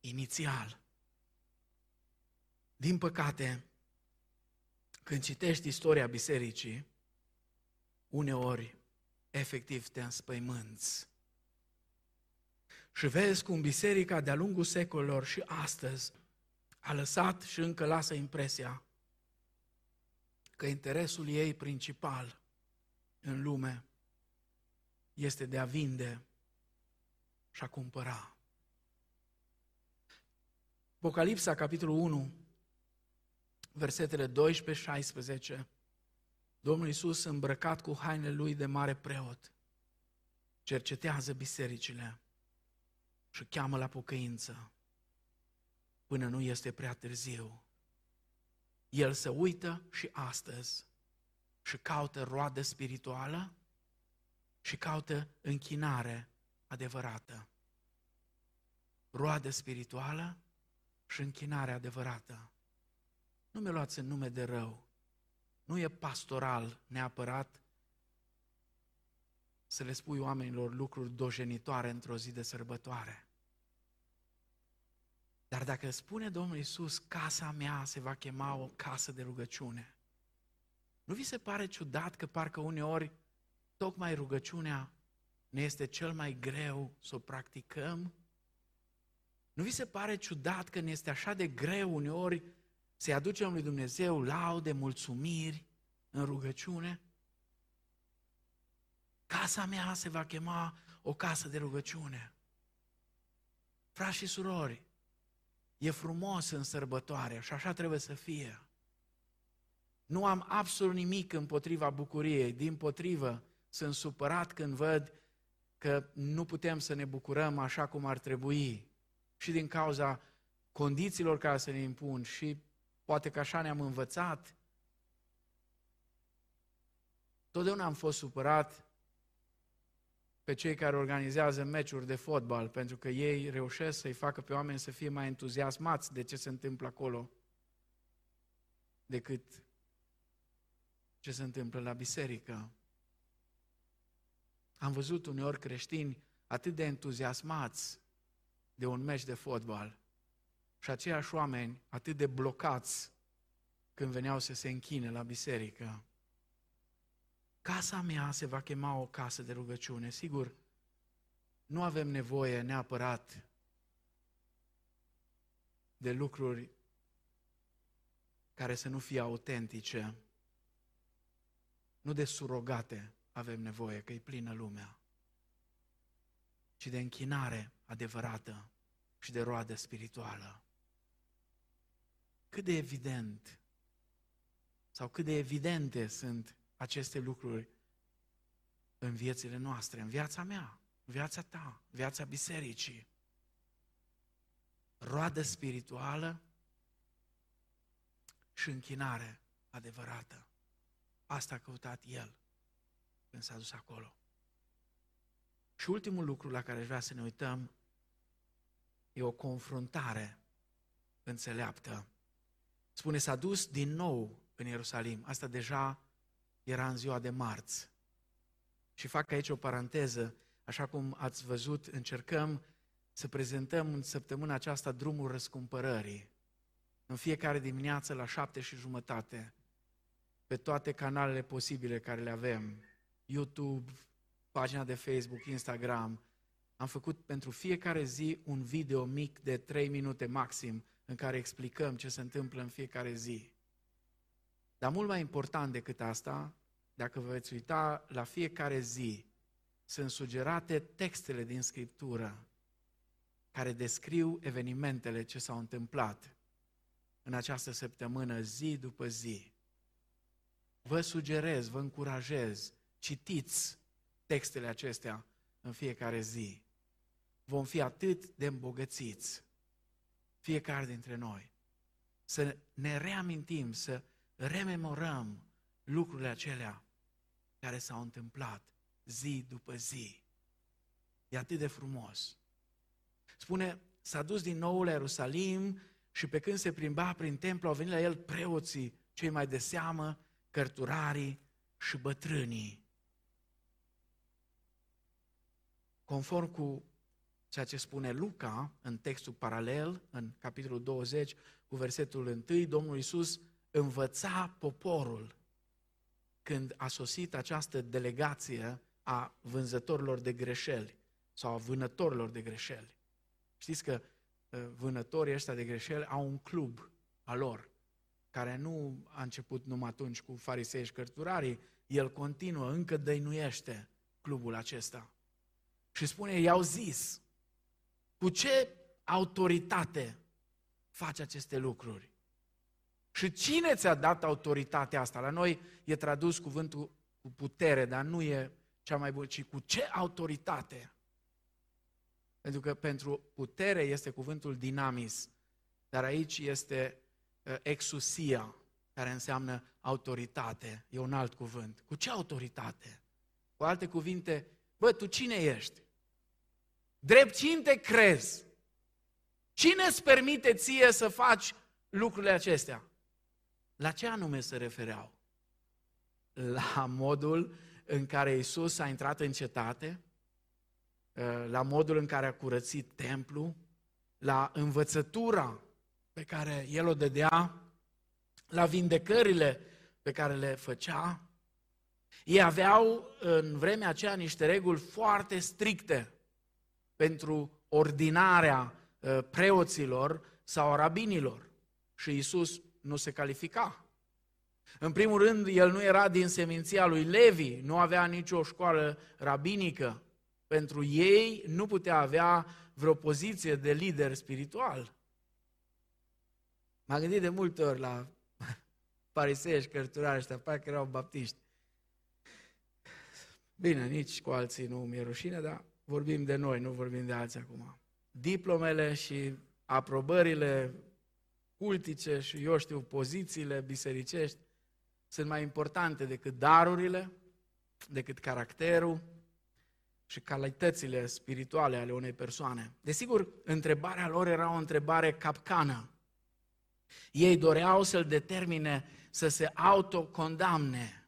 inițial. Din păcate, când citești istoria bisericii, uneori efectiv te înspăimânți. Și vezi cum biserica de-a lungul secolelor și astăzi a lăsat și încă lasă impresia că interesul ei principal în lume este de a vinde și a cumpăra. Apocalipsa, capitolul 1, versetele 12-16, Domnul Iisus, îmbrăcat cu hainele lui de mare preot, cercetează bisericile și cheamă la pocăință până nu este prea târziu. El se uită și astăzi și caută roadă spirituală și caută închinare adevărată. Roadă spirituală și închinare adevărată. Nu mi luați în nume de rău. Nu e pastoral neapărat să le spui oamenilor lucruri dojenitoare într-o zi de sărbătoare. Dar dacă spune Domnul Iisus, casa mea se va chema o casă de rugăciune, nu vi se pare ciudat că parcă uneori tocmai rugăciunea ne este cel mai greu să o practicăm? Nu vi se pare ciudat că ne este așa de greu uneori să-i aducem lui Dumnezeu laude, mulțumiri în rugăciune? Casa mea se va chema o casă de rugăciune. Frați și surori, e frumos în sărbătoare și așa trebuie să fie. Nu am absolut nimic împotriva bucuriei, din potrivă, sunt supărat când văd că nu putem să ne bucurăm așa cum ar trebui și din cauza condițiilor care se ne impun și poate că așa ne-am învățat. Totdeauna am fost supărat pe cei care organizează meciuri de fotbal, pentru că ei reușesc să-i facă pe oameni să fie mai entuziasmați de ce se întâmplă acolo decât ce se întâmplă la biserică. Am văzut uneori creștini atât de entuziasmați de un meci de fotbal și aceiași oameni atât de blocați când veneau să se închine la biserică. Casa mea se va chema o casă de rugăciune. Sigur, nu avem nevoie neapărat de lucruri care să nu fie autentice. Nu de surogate avem nevoie, că e plină lumea, ci de închinare adevărată și de roadă spirituală. Cât de evident sau cât de evidente sunt aceste lucruri în viețile noastre, în viața mea, în viața ta, în viața bisericii. Roadă spirituală și închinare adevărată. Asta a căutat el când s-a dus acolo. Și ultimul lucru la care aș vrea să ne uităm e o confruntare înțeleaptă. Spune, s-a dus din nou în Ierusalim. Asta deja era în ziua de marți. Și fac aici o paranteză, așa cum ați văzut, încercăm să prezentăm în săptămâna aceasta drumul răscumpărării. În fiecare dimineață la șapte și jumătate, pe toate canalele posibile care le avem, YouTube, pagina de Facebook, Instagram, am făcut pentru fiecare zi un video mic de 3 minute maxim în care explicăm ce se întâmplă în fiecare zi. Dar mult mai important decât asta, dacă vă veți uita la fiecare zi, sunt sugerate textele din Scriptură care descriu evenimentele ce s-au întâmplat în această săptămână, zi după zi. Vă sugerez, vă încurajez, citiți textele acestea în fiecare zi. Vom fi atât de îmbogățiți, fiecare dintre noi, să ne reamintim, să rememorăm lucrurile acelea care s-au întâmplat zi după zi. E atât de frumos. Spune, s-a dus din nou la Ierusalim și pe când se plimba prin templu au venit la el preoții, cei mai de seamă, cărturarii și bătrânii. Conform cu ceea ce spune Luca în textul paralel, în capitolul 20, cu versetul 1, Domnul Iisus învăța poporul când a sosit această delegație a vânzătorilor de greșeli sau a vânătorilor de greșeli. Știți că uh, vânătorii ăștia de greșeli au un club al lor, care nu a început numai atunci cu farisei și cărturarii, el continuă, încă dăinuiește clubul acesta. Și spune, i-au zis, cu ce autoritate faci aceste lucruri? Și cine ți-a dat autoritatea asta? La noi e tradus cuvântul cu putere, dar nu e cea mai bună, ci cu ce autoritate? Pentru că pentru putere este cuvântul dinamis, dar aici este uh, exusia, care înseamnă autoritate, e un alt cuvânt. Cu ce autoritate? Cu alte cuvinte, bă, tu cine ești? Drept cine te crezi? Cine îți permite ție să faci lucrurile acestea? La ce anume se refereau? La modul în care Isus a intrat în cetate, la modul în care a curățit templu, la învățătura pe care El o dădea, la vindecările pe care le făcea. Ei aveau în vremea aceea niște reguli foarte stricte pentru ordinarea ă, preoților sau rabinilor. Și Isus nu se califica. În primul rând, el nu era din seminția lui Levi, nu avea nicio școală rabinică. Pentru ei nu putea avea vreo poziție de lider spiritual. M-am gândit de multe ori la *laughs* farisei și cărturari ăștia, parcă erau baptiști. Bine, nici cu alții nu mi-e rușine, dar vorbim de noi, nu vorbim de alții acum. Diplomele și aprobările cultice și, eu știu, pozițiile bisericești sunt mai importante decât darurile, decât caracterul și calitățile spirituale ale unei persoane. Desigur, întrebarea lor era o întrebare capcană. Ei doreau să-l determine să se autocondamne.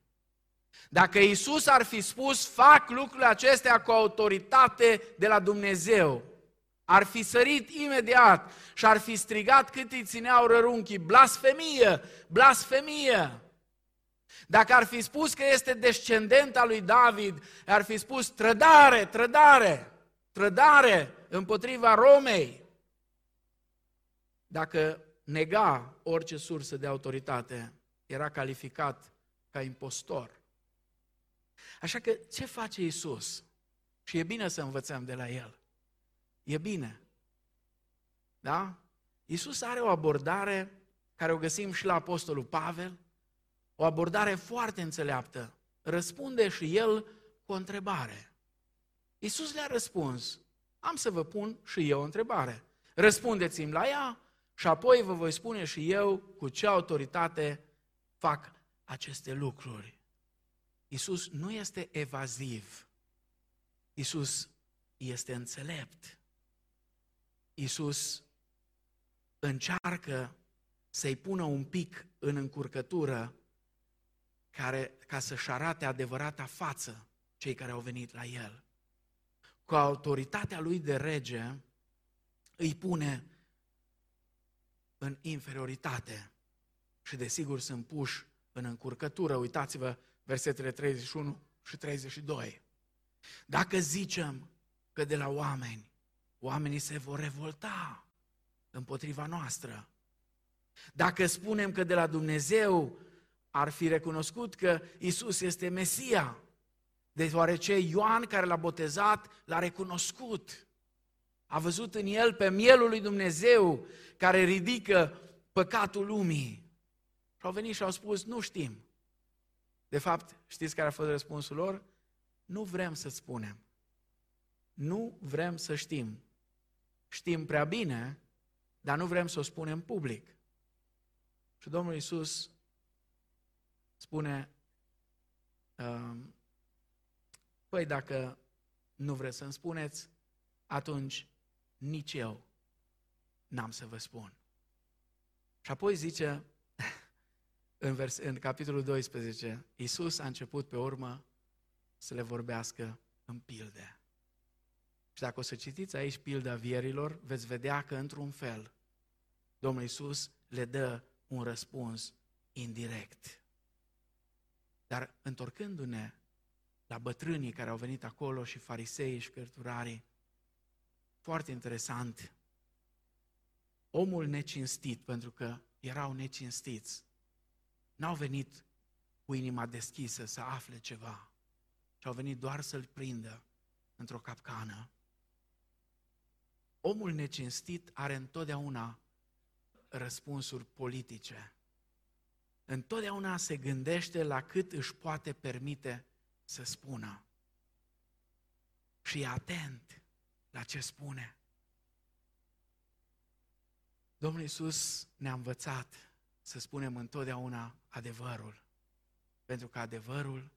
Dacă Isus ar fi spus, fac lucrurile acestea cu autoritate de la Dumnezeu, ar fi sărit imediat și ar fi strigat cât îi țineau rărunchii, blasfemie, blasfemie. Dacă ar fi spus că este descendent al lui David, ar fi spus trădare, trădare, trădare împotriva Romei. Dacă nega orice sursă de autoritate, era calificat ca impostor. Așa că ce face Isus? Și e bine să învățăm de la El. E bine. Da? Isus are o abordare care o găsim și la Apostolul Pavel, o abordare foarte înțeleaptă. Răspunde și el cu o întrebare. Iisus le-a răspuns, am să vă pun și eu o întrebare. Răspundeți-mi la ea și apoi vă voi spune și eu cu ce autoritate fac aceste lucruri. Iisus nu este evaziv. Iisus este înțelept. Iisus încearcă să-i pună un pic în încurcătură care, ca să-și arate adevărata față cei care au venit la el. Cu autoritatea lui de rege îi pune în inferioritate și desigur sunt puși în încurcătură. Uitați-vă versetele 31 și 32. Dacă zicem că de la oameni, oamenii se vor revolta împotriva noastră. Dacă spunem că de la Dumnezeu, ar fi recunoscut că Isus este Mesia, deoarece Ioan care l-a botezat l-a recunoscut. A văzut în el pe mielul lui Dumnezeu care ridică păcatul lumii. Și au venit și au spus, nu știm. De fapt, știți care a fost răspunsul lor? Nu vrem să spunem. Nu vrem să știm. Știm prea bine, dar nu vrem să o spunem public. Și Domnul Iisus spune, um, păi dacă nu vreți să-mi spuneți, atunci nici eu n-am să vă spun. Și apoi zice, în, vers, în capitolul 12, Iisus a început pe urmă să le vorbească în pilde. Și dacă o să citiți aici pilda vierilor, veți vedea că într-un fel Domnul Iisus le dă un răspuns indirect. Dar întorcându-ne la bătrânii care au venit acolo și farisei și cărturarii, foarte interesant, omul necinstit, pentru că erau necinstiți, n-au venit cu inima deschisă să afle ceva, ci au venit doar să-l prindă într-o capcană. Omul necinstit are întotdeauna răspunsuri politice întotdeauna se gândește la cât își poate permite să spună. Și e atent la ce spune. Domnul Iisus ne-a învățat să spunem întotdeauna adevărul. Pentru că adevărul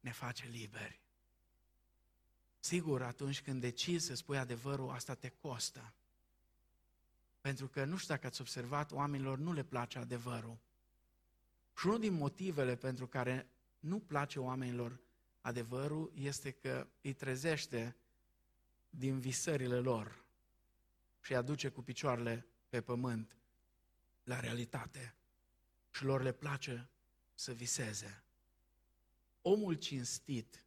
ne face liberi. Sigur, atunci când decizi să spui adevărul, asta te costă. Pentru că nu știu dacă ați observat, oamenilor nu le place adevărul. Și unul din motivele pentru care nu place oamenilor adevărul este că îi trezește din visările lor și îi aduce cu picioarele pe pământ la realitate. Și lor le place să viseze. Omul cinstit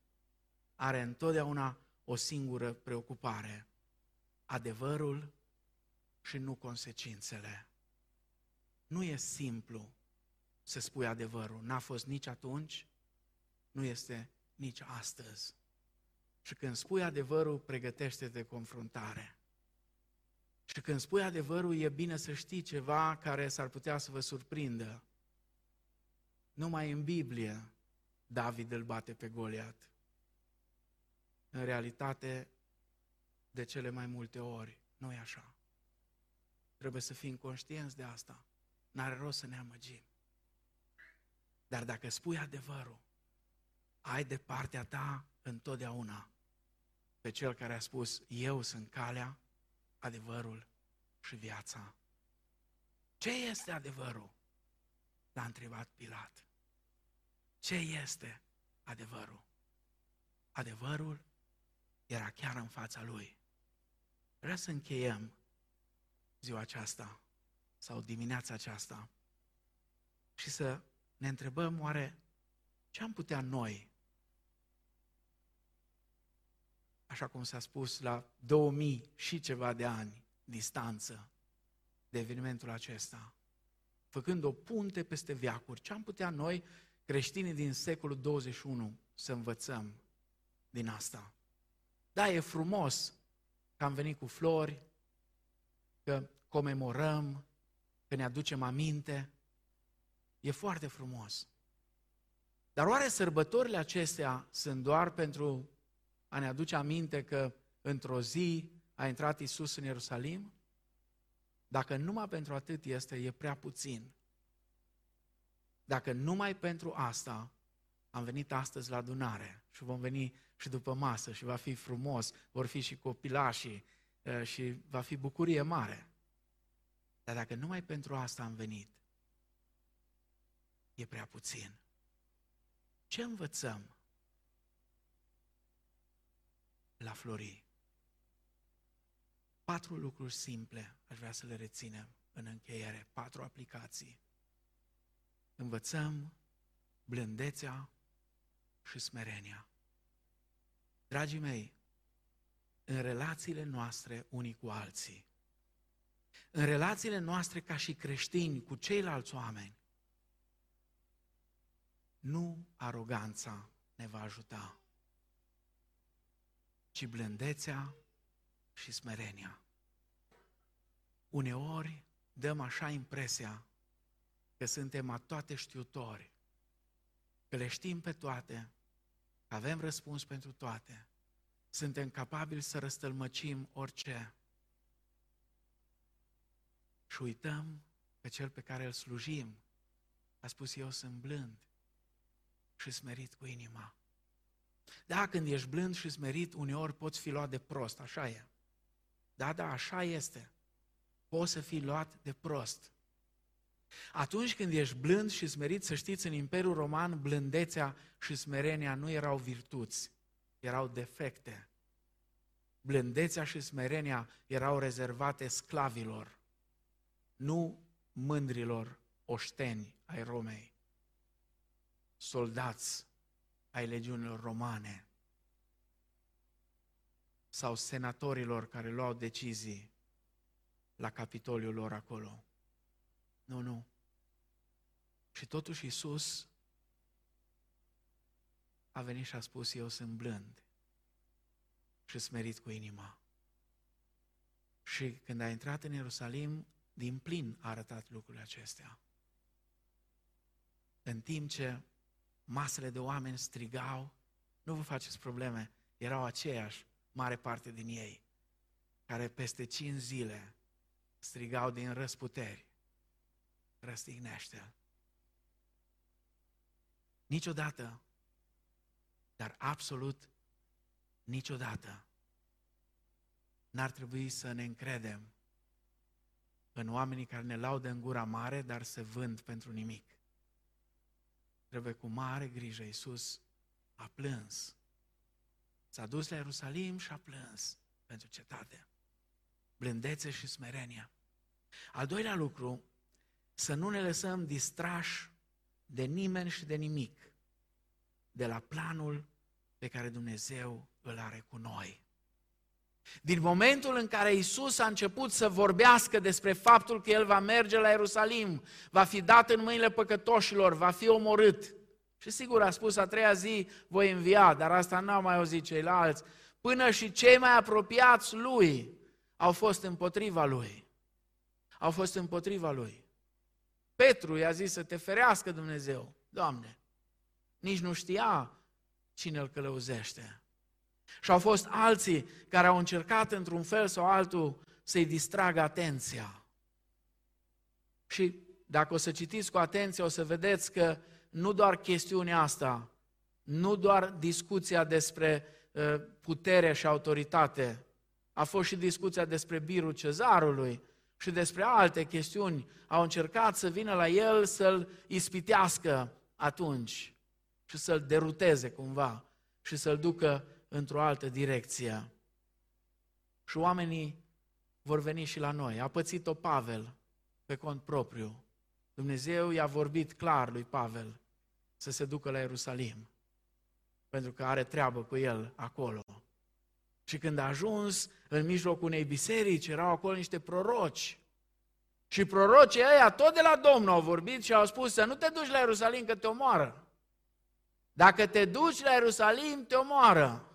are întotdeauna o singură preocupare, adevărul și nu consecințele. Nu e simplu să spui adevărul. N-a fost nici atunci, nu este nici astăzi. Și când spui adevărul, pregătește de confruntare. Și când spui adevărul, e bine să știi ceva care s-ar putea să vă surprindă. Numai în Biblie David îl bate pe Goliat. În realitate, de cele mai multe ori, nu e așa. Trebuie să fim conștienți de asta. N-are rost să ne amăgim. Dar dacă spui adevărul, ai de partea ta întotdeauna pe cel care a spus, eu sunt calea, adevărul și viața. Ce este adevărul? L-a întrebat Pilat. Ce este adevărul? Adevărul era chiar în fața lui. Vreau să încheiem ziua aceasta sau dimineața aceasta și să ne întrebăm oare ce am putea noi, așa cum s-a spus, la 2000 și ceva de ani distanță de evenimentul acesta, făcând o punte peste viacuri, ce am putea noi, creștinii din secolul 21, să învățăm din asta? Da, e frumos că am venit cu flori, că comemorăm, că ne aducem aminte. E foarte frumos. Dar oare sărbătorile acestea sunt doar pentru a ne aduce aminte că într-o zi a intrat Isus în Ierusalim? Dacă numai pentru atât este, e prea puțin. Dacă numai pentru asta am venit astăzi la adunare și vom veni și după masă și va fi frumos, vor fi și copilașii și va fi bucurie mare. Dar dacă numai pentru asta am venit, e prea puțin. Ce învățăm la Flori? Patru lucruri simple aș vrea să le reținem în încheiere, patru aplicații. Învățăm blândețea și smerenia. Dragii mei, în relațiile noastre unii cu alții, în relațiile noastre ca și creștini cu ceilalți oameni, nu aroganța ne va ajuta, ci blândețea și smerenia. Uneori dăm așa impresia că suntem a toate știutori, că le știm pe toate, că avem răspuns pentru toate, suntem capabili să răstălmăcim orice. Și uităm pe cel pe care îl slujim. A spus, eu sunt blând și smerit cu inima. Da, când ești blând și smerit, uneori poți fi luat de prost, așa e. Da, da, așa este. Poți să fii luat de prost. Atunci când ești blând și smerit, să știți, în Imperiul Roman, blândețea și smerenia nu erau virtuți, erau defecte. Blândețea și smerenia erau rezervate sclavilor, nu mândrilor oșteni ai Romei, soldați ai legiunilor romane sau senatorilor care luau decizii la capitoliul lor acolo. Nu, nu. Și totuși Isus a venit și a spus, eu sunt blând și smerit cu inima. Și când a intrat în Ierusalim, din plin a arătat lucrurile acestea. În timp ce masele de oameni strigau, nu vă faceți probleme, erau aceiași, mare parte din ei, care peste cinci zile strigau din răsputeri, răstignește-l. Niciodată, dar absolut niciodată, n-ar trebui să ne încredem în oamenii care ne laudă în gura mare, dar se vând pentru nimic. Trebuie cu mare grijă. Iisus a plâns. S-a dus la Ierusalim și a plâns pentru cetate. Blândețe și smerenia. Al doilea lucru, să nu ne lăsăm distrași de nimeni și de nimic, de la planul pe care Dumnezeu îl are cu noi. Din momentul în care Isus a început să vorbească despre faptul că El va merge la Ierusalim, va fi dat în mâinile păcătoșilor, va fi omorât. Și sigur a spus, a treia zi voi învia, dar asta n-au mai auzit ceilalți. Până și cei mai apropiați Lui au fost împotriva Lui. Au fost împotriva Lui. Petru i-a zis să te ferească Dumnezeu. Doamne, nici nu știa cine îl călăuzește. Și au fost alții care au încercat într-un fel sau altul să-i distragă atenția. Și dacă o să citiți cu atenție, o să vedeți că nu doar chestiunea asta, nu doar discuția despre uh, putere și autoritate, a fost și discuția despre birul cezarului și despre alte chestiuni. Au încercat să vină la el să-l ispitească atunci și să-l deruteze cumva și să-l ducă într-o altă direcție. Și oamenii vor veni și la noi. A pățit-o Pavel pe cont propriu. Dumnezeu i-a vorbit clar lui Pavel să se ducă la Ierusalim, pentru că are treabă cu el acolo. Și când a ajuns în mijlocul unei biserici, erau acolo niște proroci. Și prorocii ăia tot de la Domnul au vorbit și au spus să nu te duci la Ierusalim că te omoară. Dacă te duci la Ierusalim, te omoară.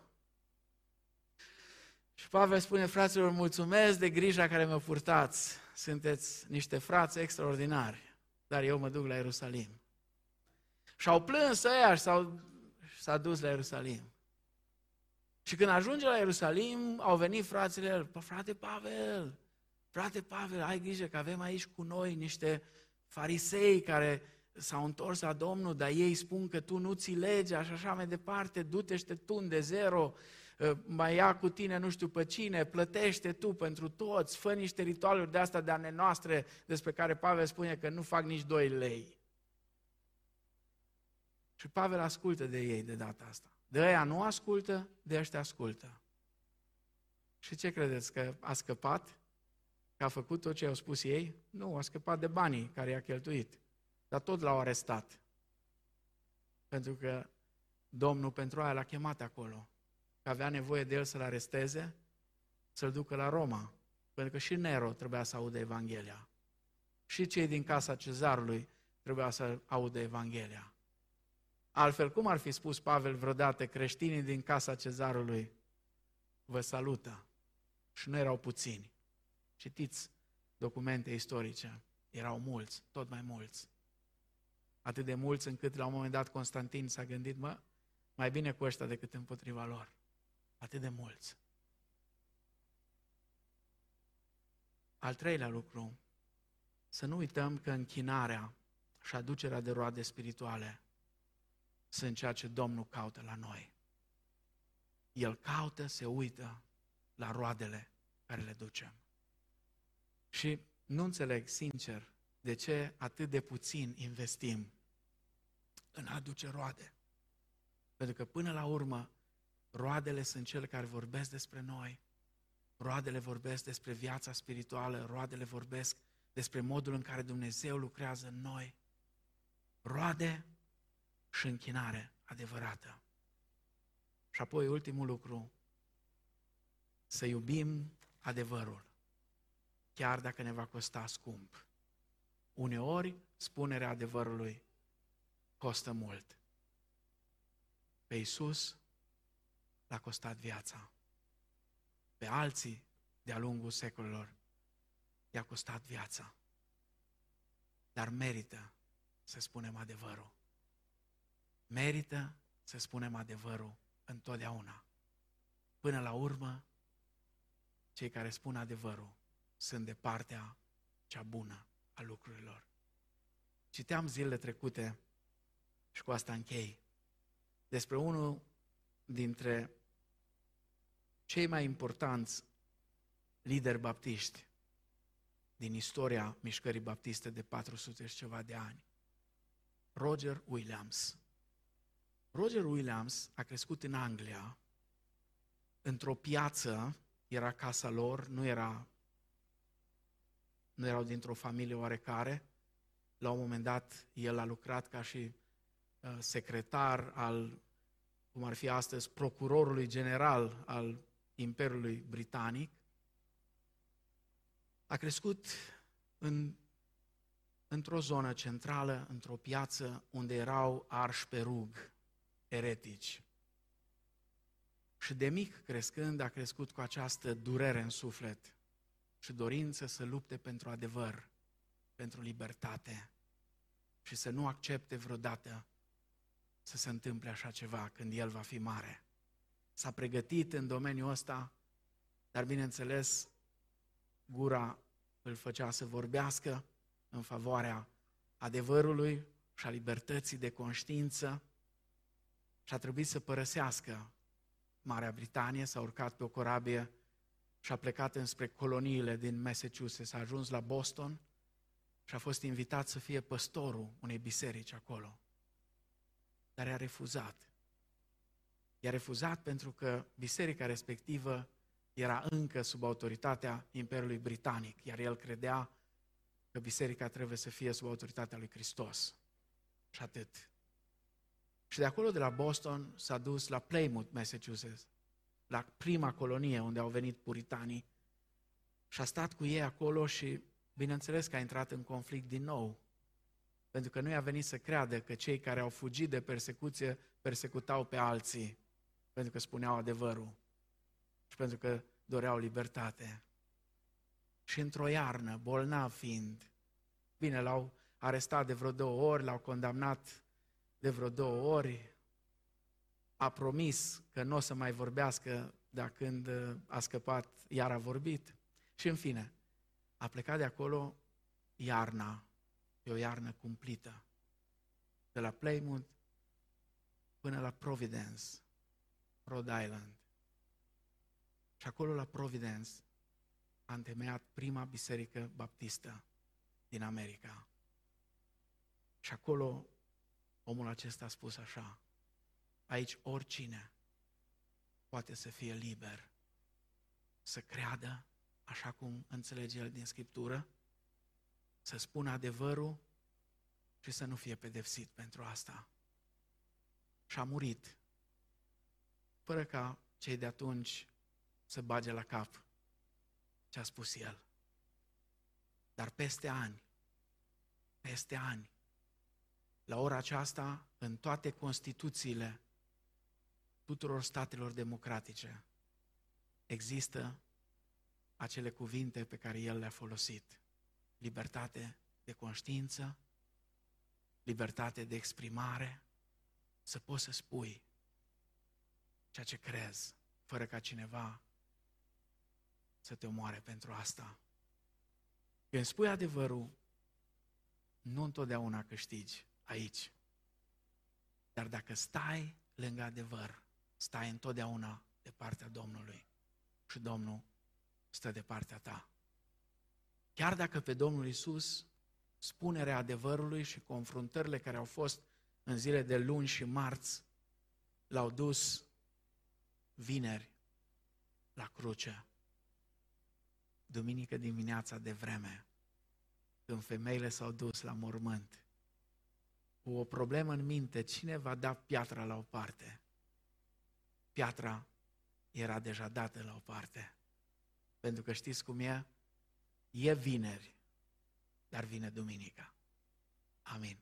Și Pavel spune, fraților, mulțumesc de grija care mă purtați. Sunteți niște frați extraordinari, dar eu mă duc la Ierusalim. Și au plâns ăia și s-au, s-a dus la Ierusalim. Și când ajunge la Ierusalim, au venit frațile el, frate Pavel, frate Pavel, ai grijă că avem aici cu noi niște farisei care s-au întors la Domnul, dar ei spun că tu nu ți legea și așa mai departe, du-te și te tun de zero, ă, mai ia cu tine nu știu pe cine, plătește tu pentru toți, fă niște ritualuri de asta de ale noastre despre care Pavel spune că nu fac nici doi lei. Și Pavel ascultă de ei de data asta. De aia nu ascultă, de ăștia ascultă. Și ce credeți? Că a scăpat? Că a făcut tot ce au spus ei? Nu, a scăpat de banii care i-a cheltuit. Dar tot l-au arestat. Pentru că Domnul pentru aia l-a chemat acolo. Că avea nevoie de el să-l aresteze, să-l ducă la Roma. Pentru că și Nero trebuia să audă Evanghelia. Și cei din casa cezarului trebuia să audă Evanghelia. Altfel, cum ar fi spus Pavel vreodată, creștinii din casa cezarului vă salută. Și nu erau puțini. Citiți documente istorice. Erau mulți, tot mai mulți. Atât de mulți încât la un moment dat Constantin s-a gândit, mă, mai bine cu ăștia decât împotriva lor. Atât de mulți. Al treilea lucru, să nu uităm că închinarea și aducerea de roade spirituale sunt ceea ce Domnul caută la noi. El caută, se uită la roadele care le ducem. Și nu înțeleg, sincer, de ce atât de puțin investim în a aduce roade. Pentru că până la urmă, roadele sunt cele care vorbesc despre noi, roadele vorbesc despre viața spirituală, roadele vorbesc despre modul în care Dumnezeu lucrează în noi. Roade și închinare adevărată. Și apoi ultimul lucru, să iubim adevărul, chiar dacă ne va costa scump. Uneori, spunerea adevărului costă mult. Pe Iisus l-a costat viața. Pe alții, de-a lungul secolelor, i-a costat viața. Dar merită să spunem adevărul. Merită să spunem adevărul întotdeauna. Până la urmă, cei care spun adevărul sunt de partea cea bună a lucrurilor. Citeam zilele trecute Și cu asta închei. Despre unul dintre cei mai importanți lideri baptiști din istoria mișcării baptiste de 400 și ceva de ani. Roger Williams. Roger Williams a crescut în Anglia, într-o piață, era casa lor, nu, era, nu erau dintr-o familie oarecare. La un moment dat, el a lucrat ca și uh, secretar al, cum ar fi astăzi, procurorului general al Imperiului Britanic. A crescut în, într-o zonă centrală, într-o piață unde erau arși pe rug, eretici. Și de mic crescând a crescut cu această durere în suflet și dorință să lupte pentru adevăr, pentru libertate și să nu accepte vreodată să se întâmple așa ceva când el va fi mare. S-a pregătit în domeniul ăsta, dar bineînțeles, gura îl făcea să vorbească în favoarea adevărului și a libertății de conștiință și a trebuit să părăsească Marea Britanie, s-a urcat pe o corabie și a plecat înspre coloniile din Massachusetts, a ajuns la Boston și a fost invitat să fie păstorul unei biserici acolo. Dar i-a refuzat. I-a refuzat pentru că biserica respectivă era încă sub autoritatea Imperiului Britanic, iar el credea că biserica trebuie să fie sub autoritatea lui Hristos. Și atât. Și de acolo, de la Boston, s-a dus la Plymouth, Massachusetts, la prima colonie unde au venit puritanii și a stat cu ei acolo și, bineînțeles că a intrat în conflict din nou, pentru că nu i-a venit să creadă că cei care au fugit de persecuție persecutau pe alții, pentru că spuneau adevărul și pentru că doreau libertate. Și într-o iarnă, bolnav fiind, bine, l-au arestat de vreo două ori, l-au condamnat de vreo două ori, a promis că nu o să mai vorbească de când a scăpat, iar a vorbit. Și în fine, a plecat de acolo iarna, pe o iarnă cumplită, de la Plymouth până la Providence, Rhode Island. Și acolo la Providence a întemeiat prima biserică baptistă din America. Și acolo omul acesta a spus așa, aici oricine poate să fie liber, să creadă așa cum înțelege el din Scriptură, să spună adevărul și să nu fie pedepsit pentru asta. Și a murit, fără ca cei de atunci să bage la cap ce a spus el. Dar peste ani, peste ani, la ora aceasta, în toate constituțiile tuturor statelor democratice, există acele cuvinte pe care el le-a folosit. Libertate de conștiință, libertate de exprimare, să poți să spui ceea ce crezi, fără ca cineva să te omoare pentru asta. Când spui adevărul, nu întotdeauna câștigi aici. Dar dacă stai lângă adevăr, stai întotdeauna de partea Domnului și Domnul stă de partea ta. Chiar dacă pe Domnul Isus spunerea adevărului și confruntările care au fost în zile de luni și marți l-au dus vineri la cruce duminică dimineața de vreme, când femeile s-au dus la mormânt, cu o problemă în minte, cine va da piatra la o parte? Piatra era deja dată la o parte. Pentru că știți cum e? E vineri, dar vine duminica. Amin.